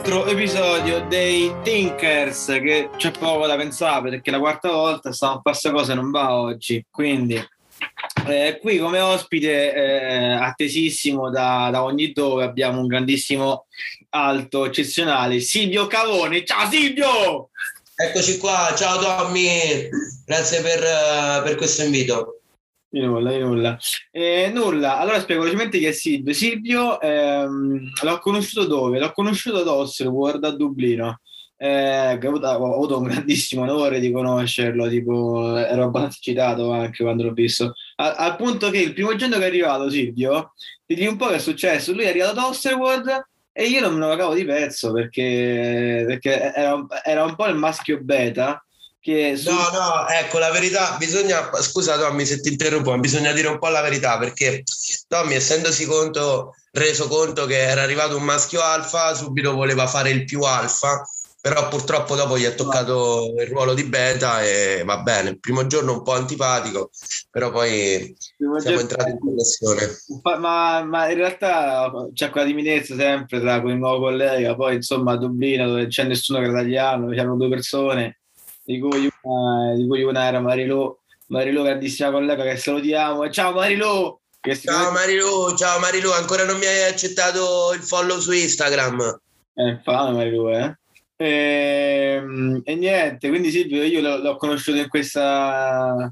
altro episodio dei Thinkers che c'è poco da pensare perché la quarta volta stanno a questa cosa non va oggi. Quindi eh, qui come ospite eh, attesissimo da, da, ogni dove abbiamo un grandissimo alto eccezionale Silvio Cavone ciao Silvio! Eccoci qua. Ciao Tommy. Grazie per, uh, per questo invito di nulla, di nulla. Eh, nulla, allora spiego velocemente chi è Silvio. Silvio ehm, l'ho conosciuto dove? L'ho conosciuto ad Oxford, a Dublino. Eh, ho, avuto, ho, avuto, un grandissimo onore di conoscerlo, tipo, ero abbastanza citato anche quando l'ho visto. A, al punto che il primo giorno che è arrivato Silvio, ti dico un po' che è successo. Lui è arrivato ad Oxford e io non me lo cavo di pezzo perché, perché era, era un po' il maschio beta che su... No, no, ecco la verità, bisogna, scusa Tommy se ti interrompo, ma bisogna dire un po' la verità perché Tommy essendosi conto, reso conto che era arrivato un maschio alfa, subito voleva fare il più alfa, però purtroppo dopo gli è toccato il ruolo di beta e va bene, il primo giorno un po' antipatico, però poi siamo entrati in connessione. Ma, ma, in realtà c'è quella timidezza sempre tra il nuovo collega, poi insomma a Dublino dove c'è nessuno che è italiano, c'erano due persone di cui una, di cui una era Marilu, Marilu grandissima collega che salutiamo. Ciao Marilu! Ciao Marilu, ciao Marilu, ancora non mi hai accettato il follow su Instagram. Eh, fa Marilu, eh. E, ehm, e, niente, quindi Silvio io l'ho, l'ho conosciuto in questa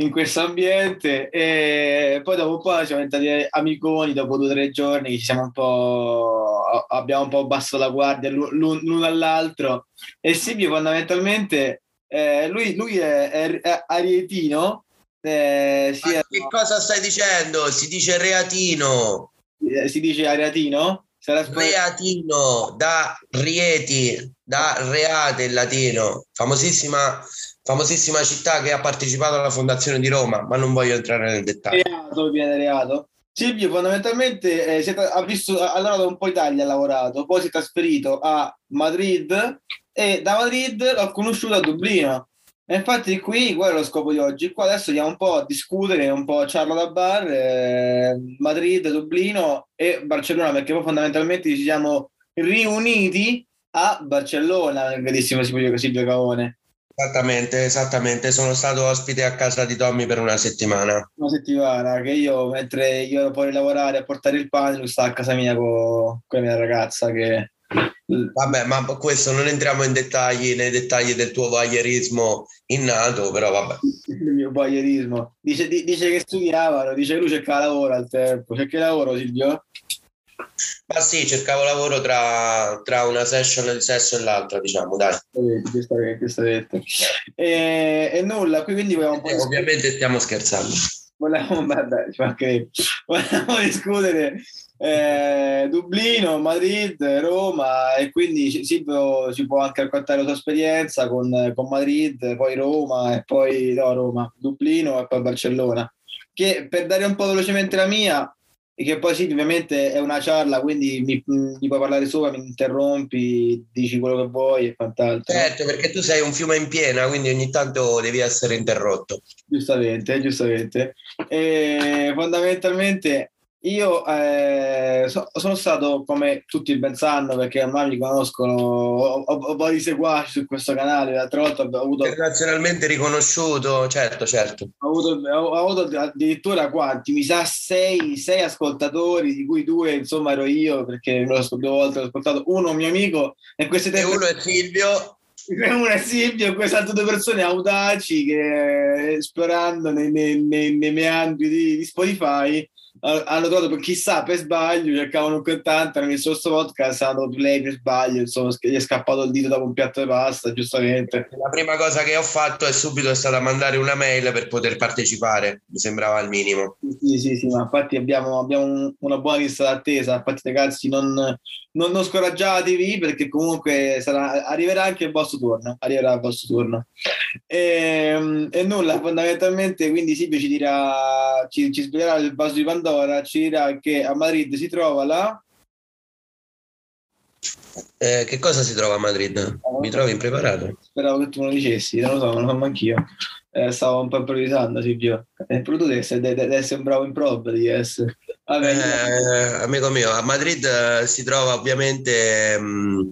in questo ambiente e poi dopo un po' siamo diventati amiconi dopo due o tre giorni ci siamo un po' abbiamo un po' abbassato la guardia l'uno all'altro e Silvio fondamentalmente eh, lui, lui è, è, è arietino eh, che cosa stai dicendo? Si dice reatino eh, si dice ariatino? Reatino da Rieti da Reate in latino famosissima famosissima città che ha partecipato alla fondazione di Roma, ma non voglio entrare nel dettaglio. Reato viene reato. Silvio, fondamentalmente eh, siete, ha, visto, ha lavorato un po' in Italia, ha lavorato, poi si è trasferito a Madrid e da Madrid l'ho conosciuto a Dublino. E infatti qui, quello è lo scopo di oggi, qua adesso andiamo un po' a discutere, un po' a ciarlo da bar, eh, Madrid, Dublino e Barcellona, perché poi fondamentalmente ci siamo riuniti a Barcellona, il gradissimo Silvio Cavone. Esattamente, esattamente. Sono stato ospite a casa di Tommy per una settimana. Una settimana che io, mentre io ero fuori a lavorare a portare il pane, lui sta a casa mia con, con la mia ragazza che... Vabbè, ma questo non entriamo in dettagli, nei dettagli del tuo voyeurismo innato, però vabbè. Il mio voyeurismo. Dice, dice che studiavano, dice lui cerca lavoro al tempo. C'è che lavoro, Silvio? Ma sì, cercavo lavoro tra, tra, una session di sesso e l'altra, diciamo, dai. Questo detto. E, e nulla, qui quindi volevamo eh, Ovviamente stiamo scherzando. Volevamo, vabbè, volevamo discutere eh, Dublino, Madrid, Roma e quindi Silvio ci può anche raccontare la sua esperienza con, con Madrid, poi Roma e poi no, Roma, Dublino e poi Barcellona. Che per dare un po' velocemente la mia, e che poi sì, ovviamente è una ciarla, quindi mi, mi, puoi parlare sopra, mi interrompi, dici quello che vuoi e quant'altro. Certo, perché tu sei un fiume in piena, quindi ogni tanto devi essere interrotto. Giustamente, giustamente. E fondamentalmente io eh, so, sono stato, come tutti ben sanno, perché ormai mi conoscono, ho, ho, ho vari seguaci su questo canale, l'altra volta ho avuto... Internazionalmente riconosciuto, certo, certo. Ho avuto, ho, avuto addirittura quanti? Mi sa sei, sei, ascoltatori, di cui due, insomma, ero io, perché due volte l'ho ascoltato, uno un mio amico, e queste tre... E uno è Silvio. Uno è Silvio, queste altre due persone audaci che esplorando nei, nei, nei, nei meandri di, di Spotify hanno trovato per chissà per sbaglio cercavano un cantante hanno messo questo podcast hanno play per sbaglio insomma gli è scappato il dito dopo un piatto di pasta giustamente. La prima cosa che ho fatto è subito è stata mandare una mail per poter partecipare mi sembrava il minimo. Sì sì sì ma infatti abbiamo, abbiamo una buona lista d'attesa. Infatti ragazzi non, non, non scoraggiatevi perché comunque sarà, arriverà anche il vostro turno arriverà il vostro turno. E, ehm, e nulla fondamentalmente quindi Silvio ci dirà ci, ci spiegherà il vaso di Pandora Pandora ci dirà che a Madrid si trova la... Eh, che cosa si trova a Madrid? Mi trovi impreparato? Speravo che tu me lo dicessi, non lo so, non lo so anch'io. Eh, stavo un po' improvvisando, Silvio. Eh, però tu devi essere, devi essere un bravo improv, devi essere. Vabbè, eh, amico mio, a Madrid eh, si trova ovviamente mh,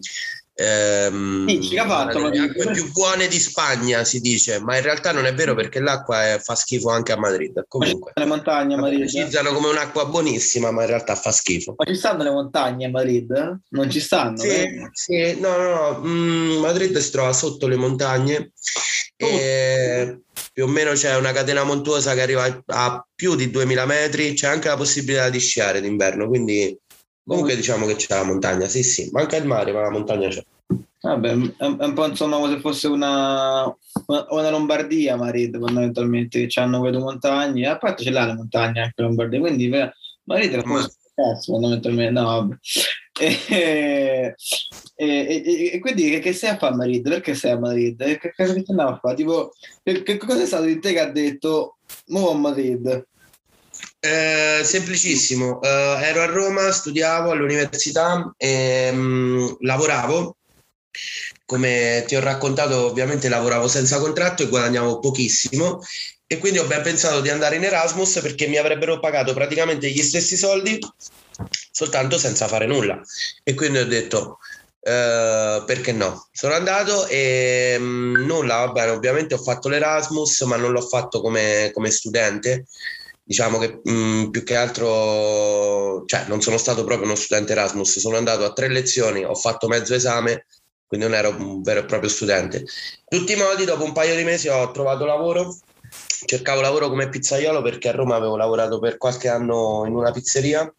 ehm, sì, fatto, le acque più buone di Spagna si dice, ma in realtà non è vero perché l'acqua è, fa schifo anche a Madrid. Comunque, le montagne a Madrid. Ci utilizzano come un'acqua buonissima, ma in realtà fa schifo. Ma ci stanno le montagne a Madrid? Non ci stanno? Sì, sì no, no, no. Mm, Madrid si trova sotto le montagne. Oh. E più o meno c'è una catena montuosa che arriva a più di 2000 metri, c'è anche la possibilità di sciare d'inverno, quindi Comunque diciamo che c'è la montagna, sì sì, manca il mare ma la montagna c'è. Vabbè, è un po' insomma come se fosse una, una Lombardia, Marid, fondamentalmente, che hanno quelle montagne, a parte ce l'ha la montagna anche Lombardia, quindi Marid è come cazzo, fondamentalmente, no, vabbè. E, e, e, e, quindi che, che sei a fare a Madrid? Perché sei a Madrid? Che cosa ti andava a fare? Tipo, che, che cosa è stato di te che ha detto Mo a Madrid? Eh, semplicissimo, eh, ero a Roma, studiavo all'università e mh, mm, lavoravo. Come ti ho raccontato, ovviamente lavoravo senza contratto e guadagnavo pochissimo e quindi ho ben pensato di andare in Erasmus perché mi avrebbero pagato praticamente gli stessi soldi soltanto senza fare nulla. E quindi ho detto, Uh, perché no? Sono andato e mh, mm, nulla, va ovviamente ho fatto l'Erasmus, ma non l'ho fatto come, come studente, diciamo che mh, mm, più che altro, cioè non sono stato proprio uno studente Erasmus, sono andato a tre lezioni, ho fatto mezzo esame, quindi non ero un vero e proprio studente. In tutti i modi, dopo un paio di mesi ho trovato lavoro, cercavo lavoro come pizzaiolo perché a Roma avevo lavorato per qualche anno in una pizzeria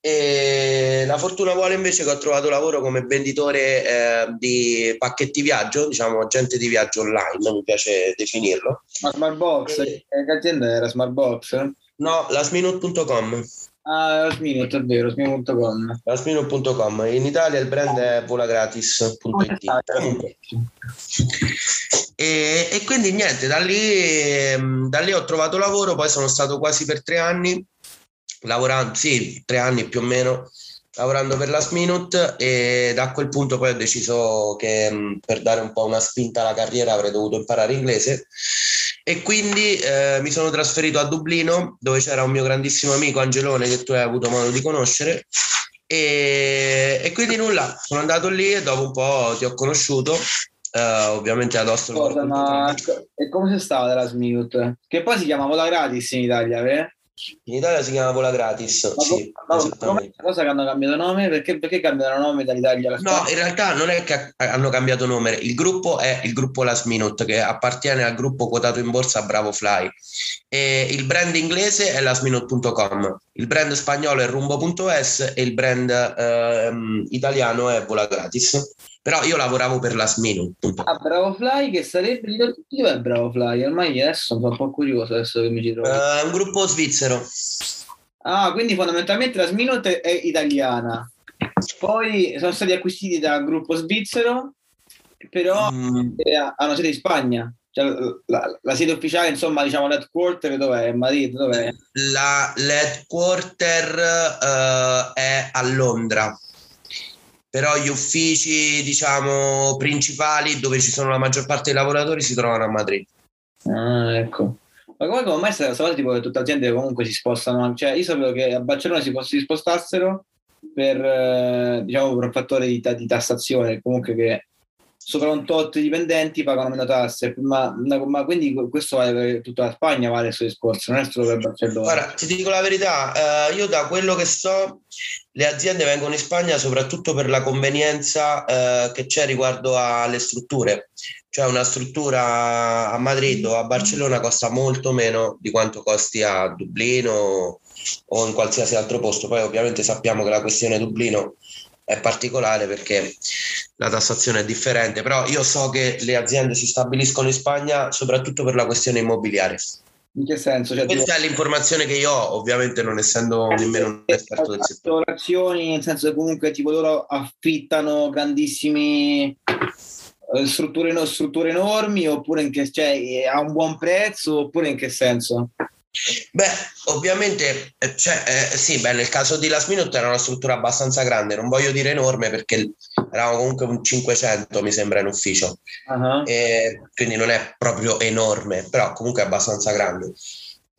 e la fortuna vuole invece che ho trovato lavoro come venditore eh, di pacchetti viaggio, diciamo agente di viaggio online, mi piace definirlo. Ma Smartbox, e... che azienda era Smartbox? No, lasminute.com. Ah, Lasminute, è vero, lasminute.com. Lasminute.com. In Italia il brand è volagratis.it. E, e quindi niente, da lì, da lì ho trovato lavoro, poi sono stato quasi per tre anni lavorando, sì, tre anni più o meno, lavorando per Last Minute e da quel punto poi ho deciso che mh, per dare un po' una spinta alla carriera avrei dovuto imparare inglese e quindi eh, mi sono trasferito a Dublino dove c'era un mio grandissimo amico Angelone che tu hai avuto modo di conoscere e, e quindi nulla, sono andato lì e dopo un po' ti ho conosciuto Uh, ovviamente ad Oslo. Cosa, ma... E come sei stato Last Minute? Che poi si chiamava la gratis in Italia, vero? In Italia si chiama Vola Gratis. Ma, sì, ma cosa che hanno cambiato nome? Perché, perché cambiano nome dall'Italia alla Spagna? No, in realtà non è che hanno cambiato nome. Il gruppo è il gruppo Last Minute, che appartiene al gruppo quotato in borsa Bravo Fly. E il brand inglese è lastminute.com, il brand spagnolo è rumbo.es e il brand eh, italiano è Vola Gratis. Però io lavoravo per Last Minute. Ah, Bravo Fly che sarebbe... Io è Bravo Fly? Ormai adesso sono un po' curioso adesso che mi ci trovo. È uh, un gruppo svizzero. Ah, quindi fondamentalmente Last Minute è italiana. Poi sono stati acquisiti da un gruppo svizzero, però mm. hanno sede in Spagna. Cioè, la, la, sede ufficiale, insomma, diciamo l'headquarter dov'è? Madrid, dov'è? La, l'headquarter uh, è a Londra però gli uffici, diciamo, principali dove ci sono la maggior parte dei lavoratori si trovano a Madrid. Ah, ecco. Ma come, come mai cosa tipo tutte le aziende comunque si spostano? Cioè, io sapevo che a Barcellona si, si spostassero per, eh, diciamo, per un fattore di, di tassazione, comunque che sopra un tot di dipendenti pagano meno tasse, ma, ma, quindi questo vale per tutta la Spagna, vale questo discorso, non è solo per Barcellona. Guarda, ti dico la verità, eh, io da quello che so, le aziende vengono in Spagna soprattutto per la convenienza eh, che c'è riguardo alle strutture, cioè una struttura a Madrid o a Barcellona costa molto meno di quanto costi a Dublino o in qualsiasi altro posto, poi ovviamente sappiamo che la questione Dublino è particolare perché la tassazione è differente, però io so che le aziende si stabiliscono in Spagna soprattutto per la questione immobiliare. In che senso? Cioè, Questa è l'informazione che io ho, ovviamente non essendo eh, nemmeno un esperto del settore. nel senso che comunque tipo loro affittano grandissimi eh, strutture, strutture enormi oppure in che, cioè, a un buon prezzo oppure in che senso? Beh, ovviamente, eh, cioè, eh, sì, beh, nel caso di Last Minute era una struttura abbastanza grande, non voglio dire enorme perché eravamo comunque un 500 mi sembra in ufficio, uh-huh. e, quindi non è proprio enorme, però comunque è abbastanza grande.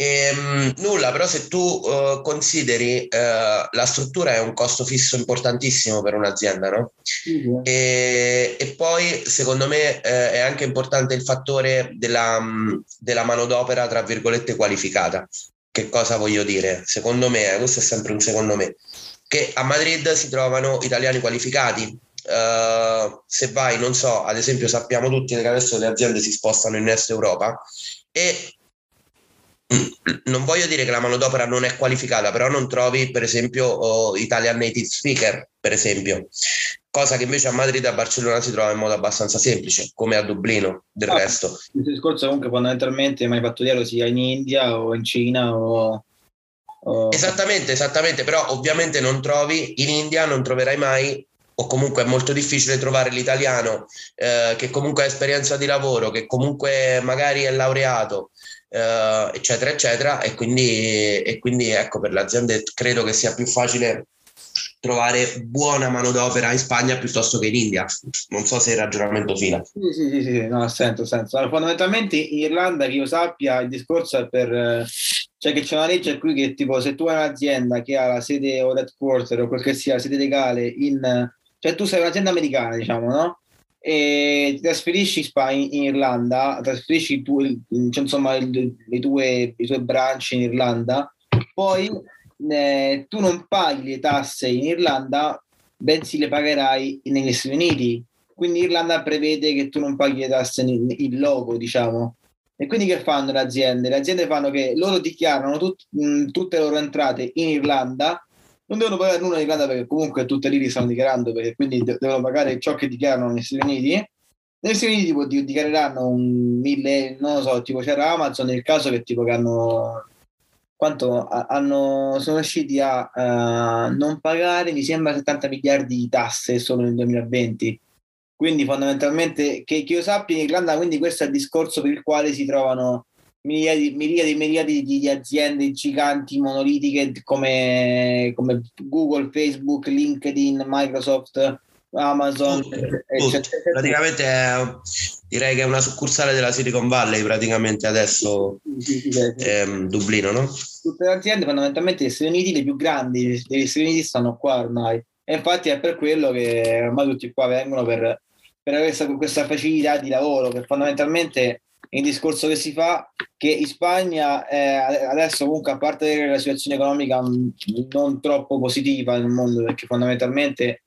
E, ehm, nulla, però se tu uh, consideri uh, la struttura è un costo fisso importantissimo per un'azienda, no? Mm-hmm. E, e, poi secondo me uh, è anche importante il fattore della, um, della manodopera, tra virgolette, qualificata. Che cosa voglio dire? Secondo me, questo è sempre un secondo me, che a Madrid si trovano italiani qualificati, se vai, non so, ad esempio sappiamo tutti che adesso le aziende si spostano in Est Europa e non voglio dire che la manodopera non è qualificata, però non trovi per esempio oh, Italian native speaker, per esempio, cosa che invece a Madrid e a Barcellona si trova in modo abbastanza semplice, come a Dublino del ah, resto. Il discorso comunque fondamentalmente manifatturiero sia in India o in Cina o, o... Esattamente, esattamente, però ovviamente non trovi in India, non troverai mai o comunque è molto difficile trovare l'italiano eh, che comunque ha esperienza di lavoro, che comunque magari è laureato, eh, eccetera, eccetera. E quindi, e quindi ecco, per le aziende credo che sia più facile trovare buona manodopera in Spagna piuttosto che in India. Non so se il ragionamento fila. Sì, sì, sì, sì, no, senso, senso. Allora, fondamentalmente in Irlanda, che io sappia, il discorso è per... Cioè che c'è una legge qui che tipo se tu hai un'azienda che ha la sede o l'headquarter o quel che sia, la sede legale in... Cioè tu sei un'azienda americana, diciamo, no? E ti trasferisci in Irlanda, trasferisci tu, cioè, insomma, le tue, i tuoi branch in Irlanda, poi eh, tu non paghi le tasse in Irlanda, bensì le pagherai negli Stati Uniti. Quindi Irlanda prevede che tu non paghi le tasse in, in logo, diciamo. E quindi che fanno le aziende? Le aziende fanno che loro dichiarano tut, mh, tutte le loro entrate in Irlanda non devono pagare nulla in Irlanda perché comunque tutte lì li stanno dichiarando, perché quindi devono pagare ciò che dichiarano negli Stati Uniti. Negli Stati Uniti tipo, dichiareranno un mille, non lo so, tipo c'era Amazon nel caso che tipo che hanno quanto hanno, sono riusciti a uh, non pagare, mi sembra 70 miliardi di tasse solo nel 2020. Quindi fondamentalmente, che, che io sappia in Irlanda, quindi questo è il discorso per il quale si trovano miliardi, miliardi, miliardi di, di, aziende giganti monolitiche come, come, Google, Facebook, LinkedIn, Microsoft, Amazon. Tutto, tutto. Praticamente è, direi che è una succursale della Silicon Valley praticamente adesso ehm, Dublino, no? Tutte le aziende fondamentalmente gli Stati Uniti, le più grandi degli Stati Uniti stanno qua ormai. E infatti è per quello che ormai tutti qua vengono per, per avere questa, questa facilità di lavoro, che fondamentalmente il discorso che si fa che in Spagna eh, adesso comunque a parte la situazione economica mm, non troppo positiva nel mondo perché fondamentalmente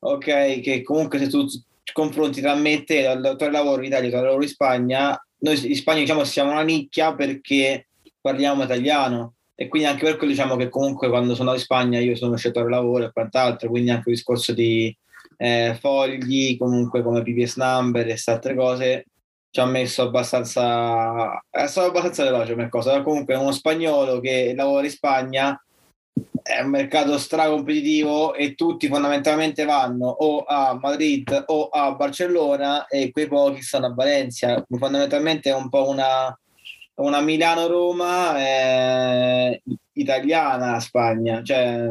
ok che comunque se tu confronti tra me e te il datore di lavoro in Italia e il lavoro in Spagna noi in Spagna diciamo siamo una nicchia perché parliamo italiano. E quindi anche per quello diciamo che comunque quando sono in Spagna io sono scelto il lavoro e quant'altro quindi anche il discorso di eh, fogli comunque come PPS number e altre cose ci ha messo abbastanza è stato abbastanza veloce come cosa. Comunque uno spagnolo che lavora in Spagna è un mercato stracompetitivo e tutti fondamentalmente vanno o a Madrid o a Barcellona e quei pochi stanno a Valencia. Fondamentalmente è un po' una, una Milano-Roma eh, italiana Spagna. Cioè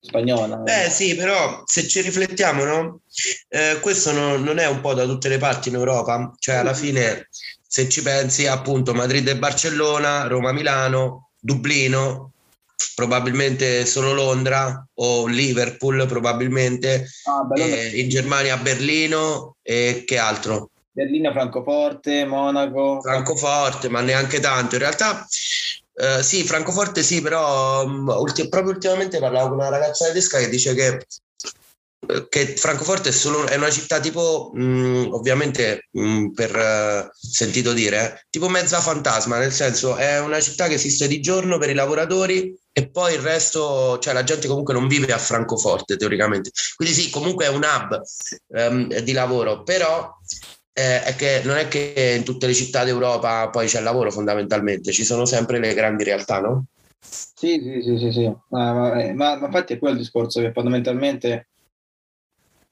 spagnola. Eh sì, però se ci riflettiamo, no? Eh, questo no, non è un po' da tutte le parti in Europa, cioè alla fine se ci pensi appunto Madrid e Barcellona, Roma, Milano, Dublino, probabilmente solo Londra o Liverpool probabilmente, ah, eh, in Germania Berlino e che altro? Berlino, Francoforte, Monaco. Francoforte, ma neanche tanto. In realtà Uh, sì, Francoforte sì, però um, ulti- proprio ultimamente parlavo con una ragazza tedesca che dice che, che Francoforte è, solo, è, una città tipo, mh, mm, ovviamente mh, mm, per uh, sentito dire, eh, tipo mezza fantasma, nel senso è una città che esiste di giorno per i lavoratori e poi il resto, cioè la gente comunque non vive a Francoforte teoricamente. Quindi sì, comunque è un hub um, di lavoro, però eh, è che non è che in tutte le città d'Europa poi c'è lavoro fondamentalmente, ci sono sempre le grandi realtà, no? Sì, sì, sì, sì, sì. Ma, ma, ma, ma infatti è quello il discorso che fondamentalmente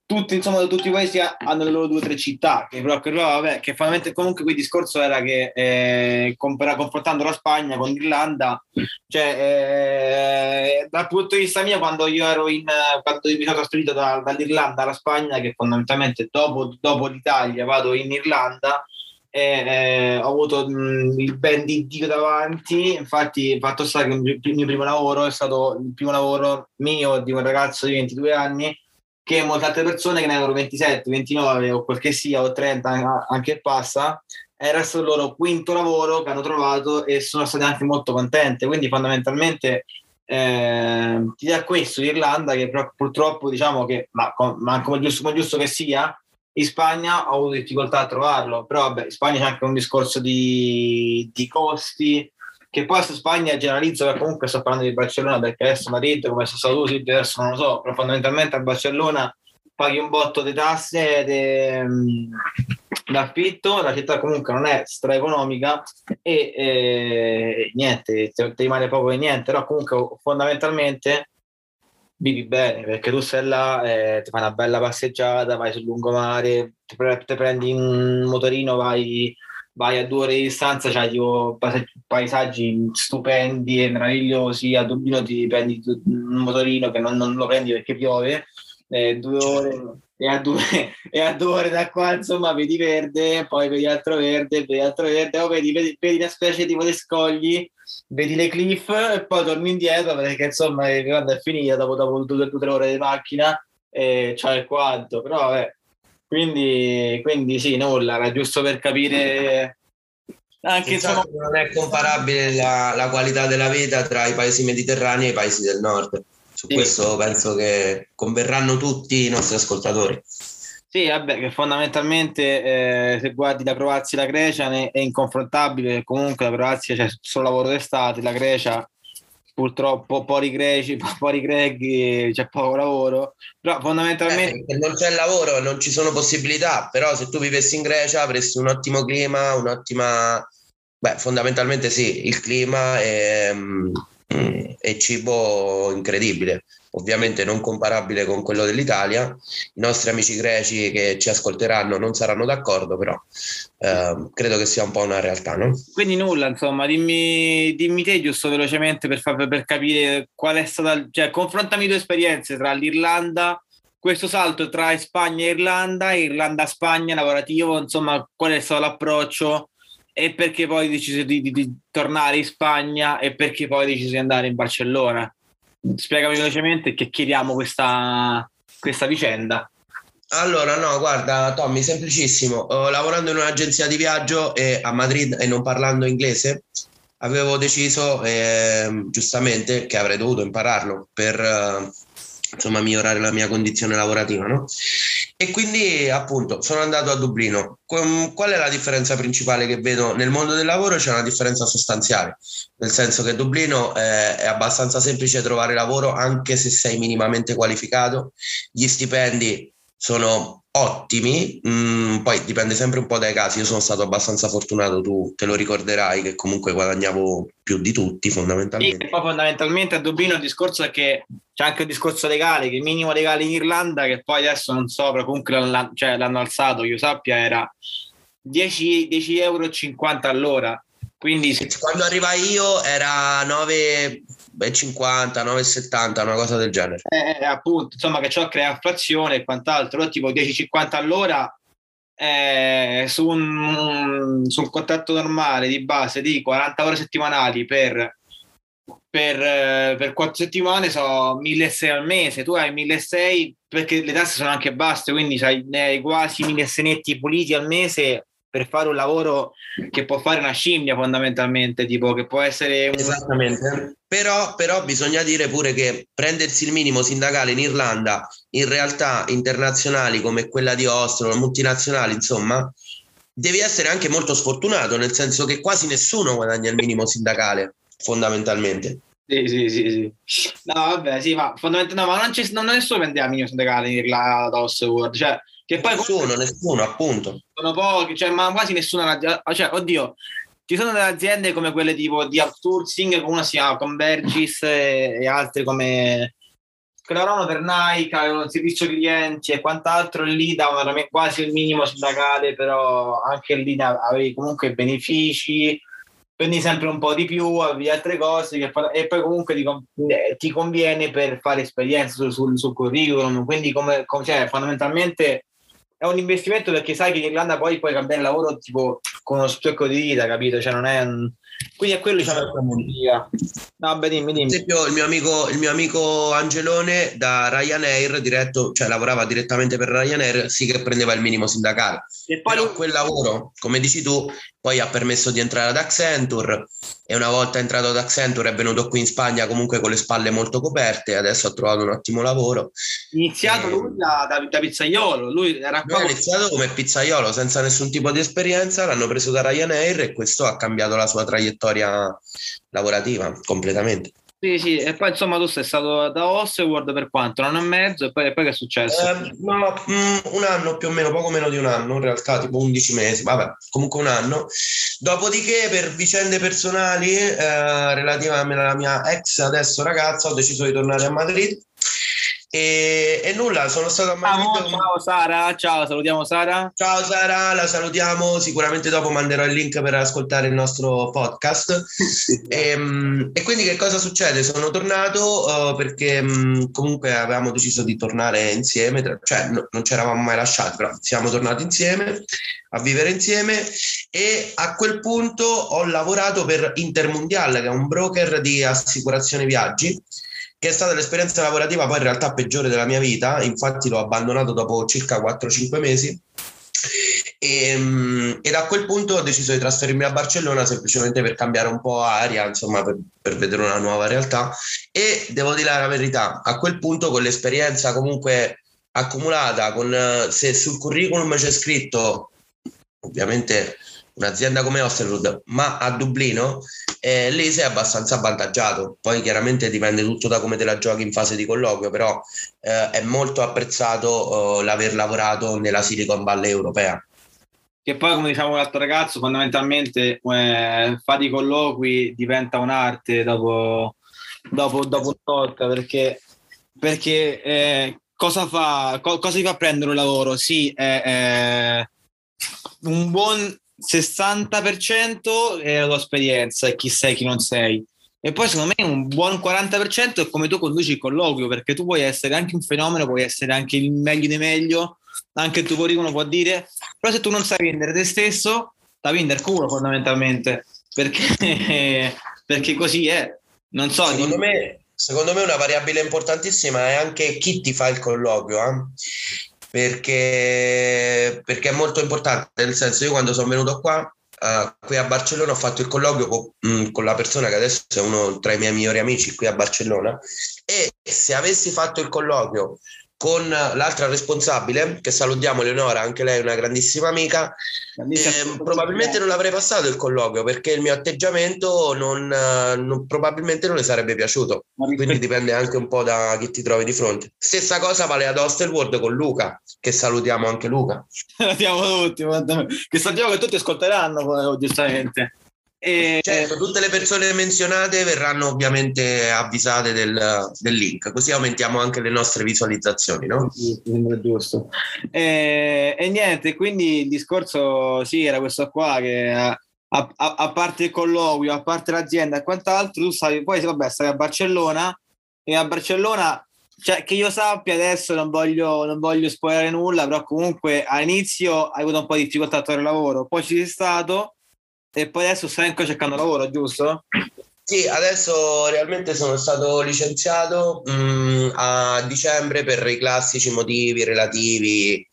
tutti, insomma, tutti i paesi hanno le loro due o tre città, che però, che, vabbè, che fondamentalmente comunque qui il discorso era che eh, compara, confrontando la Spagna con l'Irlanda, cioè eh, dal punto di vista mio, quando io ero in, quando mi sono trasferito da, dall'Irlanda alla Spagna, che fondamentalmente dopo, dopo l'Italia vado in Irlanda, eh, ho avuto mh, il ben di Dio davanti, infatti fatto sta che il mio primo lavoro è stato il primo lavoro mio di un ragazzo di 22 anni che molte altre persone che ne avevano 27, 29 o quel che sia o 30 anche passa era stato il loro quinto lavoro che hanno trovato e sono state anche molto contente. Quindi fondamentalmente eh, ti dà questo l'Irlanda che purtroppo diciamo che ma, ma come, giusto, come giusto che sia in Spagna ho avuto difficoltà a trovarlo, però vabbè, in Spagna c'è anche un discorso di, di costi, che poi su Spagna generalizzo, perché comunque sto parlando di Barcellona perché adesso Madrid, come sono tu, adesso non lo so, però fondamentalmente a Barcellona paghi un botto di tasse mm, d'affitto, la città comunque non è straeconomica e eh, niente, ti rimane poco e niente, però comunque fondamentalmente vivi bene perché tu sei là, eh, ti fai una bella passeggiata, vai sul lungomare, ti, pre- ti prendi un motorino, vai, vai, a due ore di distanza, c'hai tipo paesaggi stupendi e meravigliosi, a Dublino ti prendi un motorino che non, non lo prendi perché piove, eh, due ore e a, due, e a due ore da qua insomma vedi verde, poi vedi altro verde, vedi altro verde, o vedi, vedi, vedi una specie tipo di scogli vedi le cliff e poi torni indietro perché insomma quando è finita dopo, dopo due o tre ore di macchina e c'è il quanto però vabbè quindi, quindi sì nulla era giusto per capire anche insomma, non è comparabile la, la, qualità della vita tra i paesi mediterranei e i paesi del nord su sì. questo penso che converranno tutti i nostri ascoltatori sì, vabbè, che fondamentalmente eh, se guardi la Croazia e la Grecia è inconfrontabile, comunque la Croazia c'è solo lavoro d'estate, la Grecia purtroppo pochi greci, pochi grechi, c'è poco lavoro, però fondamentalmente... Eh, non c'è lavoro, non ci sono possibilità, però se tu vivessi in Grecia avresti un ottimo clima, un'ottima... Beh, fondamentalmente sì, il clima mm, e cibo incredibile ovviamente non comparabile con quello dell'Italia. I nostri amici greci che ci ascolteranno non saranno d'accordo, però eh, credo che sia un po' una realtà. No? Quindi nulla, insomma, dimmi, dimmi te giusto velocemente per, far, per capire qual è stata, cioè confrontami due esperienze tra l'Irlanda, questo salto tra Spagna e Irlanda, Irlanda-Spagna lavorativo, insomma, qual è stato l'approccio? E perché poi hai deciso di, di, di tornare in Spagna e perché poi hai deciso di andare in Barcellona? Spiegami velocemente che chiediamo questa, questa vicenda. Allora, no, guarda, Tommy, semplicissimo. Uh, lavorando in un'agenzia di viaggio e a Madrid e non parlando inglese, avevo deciso, eh, giustamente, che avrei dovuto impararlo per uh, insomma migliorare la mia condizione lavorativa no? E quindi appunto sono andato a Dublino. Qual è la differenza principale che vedo? Nel mondo del lavoro c'è una differenza sostanziale nel senso che Dublino è, è abbastanza semplice trovare lavoro anche se sei minimamente qualificato. Gli stipendi sono ottimi, mm, poi dipende sempre un po' dai casi, io sono stato abbastanza fortunato, tu te lo ricorderai che comunque guadagnavo più di tutti fondamentalmente. Sì, poi fondamentalmente a Dublino il discorso è che c'è anche il discorso legale, che il minimo legale in Irlanda, che poi adesso non so, però comunque l'hanno, cioè, l'hanno alzato, io sappia, era 10, 10,50 euro all'ora. Quindi se... quando arrivai io era 9 9,50, 9,70, una cosa del genere. Eh, eh, appunto, insomma, che ciò crea inflazione e quant'altro, tipo 10,50 all'ora eh, su, un, su, un, contratto normale di base di 40 ore settimanali per, per, per 4 settimane sono 1.600 al mese, tu hai 1.600 perché le tasse sono anche basse, quindi hai, hai quasi 1.600 netti puliti al mese per fare un lavoro che può fare una scimmia fondamentalmente, tipo che può essere... Un... Esattamente, però, però bisogna dire pure che prendersi il minimo sindacale in Irlanda, in realtà internazionali come quella di Oslo, multinazionali, insomma, devi essere anche molto sfortunato, nel senso che quasi nessuno guadagna il minimo sindacale, fondamentalmente. Sì, sì, sì, sì. No, vabbè, sì, ma fondamentalmente no, ma non, c'è, non nessuno prende il minimo sindacale in Irlanda, Oxford, cioè che poi nessuno, nessuno, appunto. Sono pochi, cioè, ma quasi nessuna. Cioè, oddio, ci sono delle aziende come quelle tipo di outsourcing, come una si chiama Convergis e, e altre come che per Nike, avevano un servizio clienti e quant'altro, lì davano quasi il minimo sindacale, però anche lì avevi comunque benefici, prendi sempre un po' di più, avevi altre cose che, e poi comunque ti, eh, ti, conviene per fare esperienza sul, sul, sul curriculum, quindi come, come cioè, fondamentalmente è un investimento perché sai che in Irlanda poi puoi cambiare lavoro tipo con uno specco di vita, capito? Cioè non è un... Quindi è quello diciamo la No, beh, dimmi, dimmi. Per esempio, il mio, amico, il mio amico Angelone da Ryanair, diretto, cioè lavorava direttamente per Ryanair, sì che prendeva il minimo sindacale. E poi Però quel lavoro, come dici tu, poi ha permesso di entrare ad Accenture e una volta entrato ad Accenture è venuto qui in Spagna comunque con le spalle molto coperte adesso ha trovato un ottimo lavoro. Iniziato e... lui da, da, da, pizzaiolo, lui era qua... ha iniziato come pizzaiolo senza nessun tipo di esperienza, l'hanno preso da Ryanair e questo ha cambiato la sua traiettoria lavorativa completamente. Sì, sì, e poi insomma tu sei stato da Osseward per quanto? Un anno e mezzo e poi, e poi che è successo? Eh, no, mm, un anno più o meno, poco meno di un anno, in realtà tipo 11 mesi, vabbè, comunque un anno. Dopodiché per vicende personali eh, relative alla mia ex adesso ragazza ho deciso di tornare a Madrid e, e, nulla, sono stato a Madrid. Ciao, ciao Sara, ciao, salutiamo Sara. Ciao Sara, la salutiamo. Sicuramente dopo manderò il link per ascoltare il nostro podcast. e, ehm, e, quindi che cosa succede? Sono tornato uh, perché um, comunque avevamo deciso di tornare insieme, cioè no, non ci eravamo mai lasciati, però siamo tornati insieme a vivere insieme e a quel punto ho lavorato per Intermundial, che è un broker di assicurazione viaggi che è stata l'esperienza lavorativa poi in realtà peggiore della mia vita, infatti l'ho abbandonato dopo circa 4-5 mesi. E, ehm, e, da quel punto ho deciso di trasferirmi a Barcellona semplicemente per cambiare un po' aria, insomma per, per vedere una nuova realtà. E devo dire la verità, a quel punto con l'esperienza comunque accumulata, con, se sul curriculum c'è scritto ovviamente un'azienda come Osterwood, ma a Dublino, eh, lì sei abbastanza avvantaggiato. Poi chiaramente dipende tutto da come te la giochi in fase di colloquio, però eh, è molto apprezzato eh, l'aver lavorato nella Silicon Valley europea. Che poi, come diciamo l'altro ragazzo, fondamentalmente eh, fare i colloqui diventa un'arte dopo, dopo, dopo tot, perché, perché eh, cosa fa, co- cosa ti fa prendere un lavoro? Sì, è un buon 60% è la tua esperienza e chi sei, chi non sei. E poi secondo me un buon 40% è come tu conduci il colloquio, perché tu puoi essere anche un fenomeno, puoi essere anche il meglio di meglio, anche il tuo curriculum può dire, però se tu non sai vendere te stesso, da vendere culo fondamentalmente, perché, perché così è. Non so. Secondo, di... me, secondo me una variabile importantissima è anche chi ti fa il colloquio. Eh? Perché, perché è molto importante, nel senso io quando sono venuto qua Uh, qui a Barcellona ho fatto il colloquio con, mh, mm, con, la persona che adesso è uno tra i miei migliori amici qui a Barcellona e se avessi fatto il colloquio con l'altra responsabile, che salutiamo Leonora, anche lei è una grandissima amica, eh, probabilmente non avrei passato il colloquio perché il mio atteggiamento non, non, probabilmente non le sarebbe piaciuto. Quindi dipende anche un po' da chi ti trovi di fronte. Stessa cosa vale ad Hostelworld con Luca, che salutiamo anche Luca. Salutiamo tutti, che sappiamo che tutti ascolteranno, giustamente. E... Certo, tutte le persone menzionate verranno ovviamente avvisate del, del, link, così aumentiamo anche le nostre visualizzazioni, no? giusto. E, e, niente, quindi il discorso sì, era questo qua che a, a, a parte il colloquio, a parte l'azienda e quant'altro, tu stavi, poi vabbè, stavi a Barcellona e a Barcellona cioè che io sappia adesso non voglio, non voglio spoilerare nulla, però comunque all'inizio hai avuto un po' di difficoltà a trovare lavoro, poi ci sei stato e poi adesso stai ancora cercando lavoro, giusto? Sì, adesso realmente sono stato licenziato mh, mm, a dicembre per i classici motivi relativi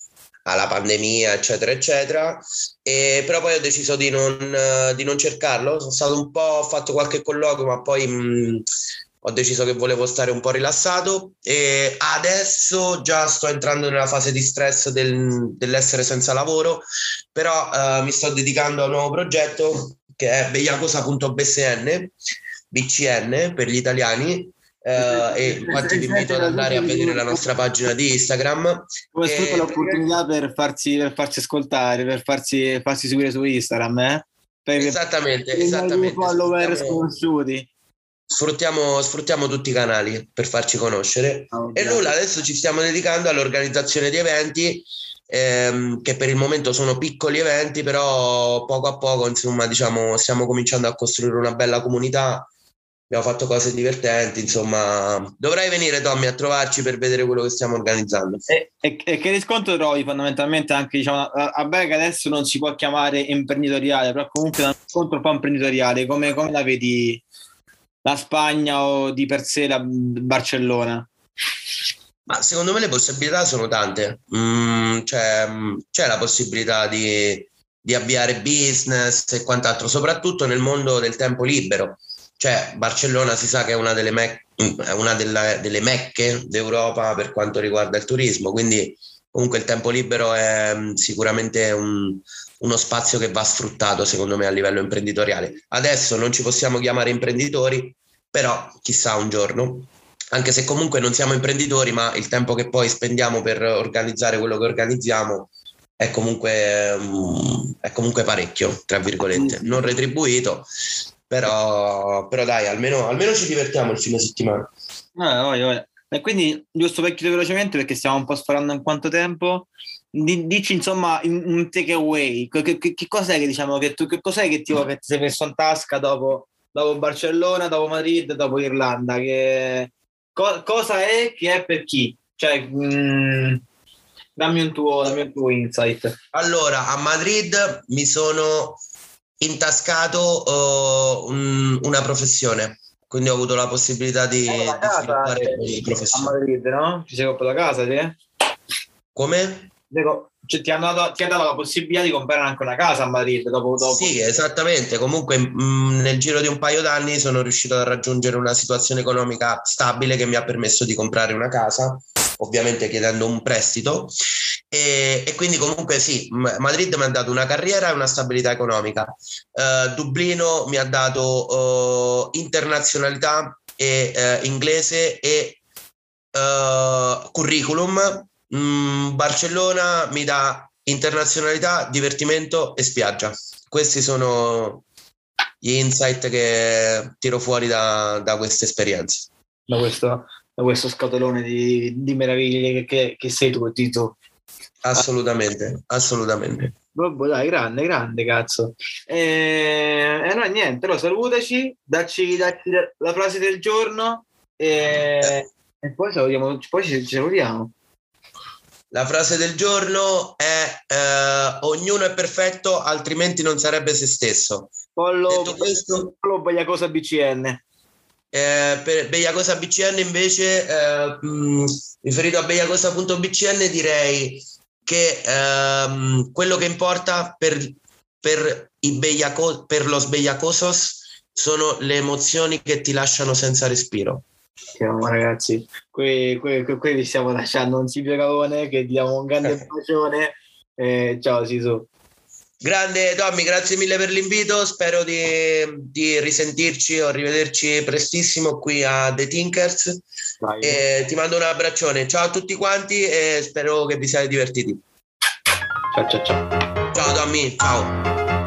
alla pandemia, eccetera, eccetera. E, però poi ho deciso di non, di non cercarlo. Sono stato un po', ho fatto qualche colloquio, ma poi mh, mm, ho deciso che volevo stare un po' rilassato e adesso già sto entrando nella fase di stress del, dell'essere senza lavoro, però uh, mi sto dedicando a un nuovo progetto che è begliacosa.bcn, BCN per gli italiani, Uh, e infatti vi invito ad andare a vedere la nostra pagina di Instagram. Come sfrutta l'opportunità per farsi, per farsi ascoltare, per farsi, farsi seguire su Instagram, eh? Per, esattamente, per esattamente. follower sconosciuti sfruttiamo, sfruttiamo tutti i canali per farci conoscere. Oh, e nulla, adesso ci stiamo dedicando all'organizzazione di eventi. Ehm, che per il momento sono piccoli eventi, però poco a poco, insomma, diciamo, stiamo cominciando a costruire una bella comunità. abbiamo fatto cose divertenti, insomma, dovrai venire Tommy a trovarci per vedere quello che stiamo organizzando. E, e, e che riscontro trovi fondamentalmente anche, diciamo, a, a Berga adesso non si può chiamare imprenditoriale, però comunque è un riscontro un po' imprenditoriale, come, come la vedi la Spagna o di per sé la Barcellona? Ma secondo me le possibilità sono tante, mm, cioè, c'è la possibilità di, di avviare business e quant'altro, soprattutto nel mondo del tempo libero cioè Barcellona si sa che è una delle, me- una della, delle mecche d'Europa per quanto riguarda il turismo, quindi comunque il tempo libero è mm, sicuramente un, uno spazio che va sfruttato secondo me a livello imprenditoriale. Adesso non ci possiamo chiamare imprenditori, però chissà un giorno, anche se comunque non siamo imprenditori, ma il tempo che poi spendiamo per organizzare quello che organizziamo è comunque, mm, è comunque parecchio, tra virgolette, non retribuito, però, però dai, almeno, almeno, ci divertiamo il fine settimana. Ah, voglio, voglio. E quindi, giusto per chiudere velocemente, perché stiamo un po' sparando in quanto tempo, dici insomma un takeaway, che, che, che cos'è che diciamo che tu, che cos'è che ti, che ti sei messo in tasca dopo, dopo Barcellona, dopo Madrid, dopo Irlanda? Che, co, cosa è che è per chi? Cioè, mh, mm, dammi, un tuo, dammi un tuo insight. Allora, a Madrid mi sono intascato uh, un, una professione quindi ho avuto la possibilità di, eh, di sviluppare di professione. A Madrid, no? Ti sei comprato la casa, sì? Come? Dico, cioè, ti, hanno dato, ti ha dato la possibilità di comprare anche una casa a Madrid dopo, dopo. Sì, esattamente. Comunque mh, mm, nel giro di un paio d'anni sono riuscito a raggiungere una situazione economica stabile che mi ha permesso di comprare una casa, ovviamente chiedendo un prestito e, e, quindi comunque sì, Madrid mi ha dato una carriera e una stabilità economica. Uh, Dublino mi ha dato uh, internazionalità e uh, inglese e curriculum. Mm, Barcellona mi dà internazionalità, divertimento e spiaggia. Questi sono gli insight che tiro fuori da, da queste esperienze. Da questo, da questo scatolone di, di meraviglie che, che sei tu, Tito. Assolutamente, assolutamente. Vabbè, dai, grande, grande, cazzo. E, eh, no, niente, allora salutaci, dacci, dacci la frase del giorno e, e poi, salutiamo, poi ci, ci salutiamo. La frase del giorno è eh, ognuno è perfetto, altrimenti non sarebbe se stesso. Pollo, questo, Pollo Bagliacosa BCN. Eh, per Begliacosa BCN invece, eh, mh, riferito a begliacosa.bcn direi che ehm, quello che importa per, per, i bellaco, per lo sbegliacosos sono le emozioni che ti lasciano senza respiro. Siamo ragazzi, qui, qui, qui, vi stiamo lasciando un Silvio Cavone che diamo un grande bacione. Eh, ciao Sisu. Grande Tommy, grazie mille per l'invito, spero di, di risentirci o rivederci prestissimo qui a The Tinkers. E ti mando un abbraccione, ciao a tutti quanti e spero che vi siate divertiti. Ciao ciao ciao. Ciao Tommy, ciao.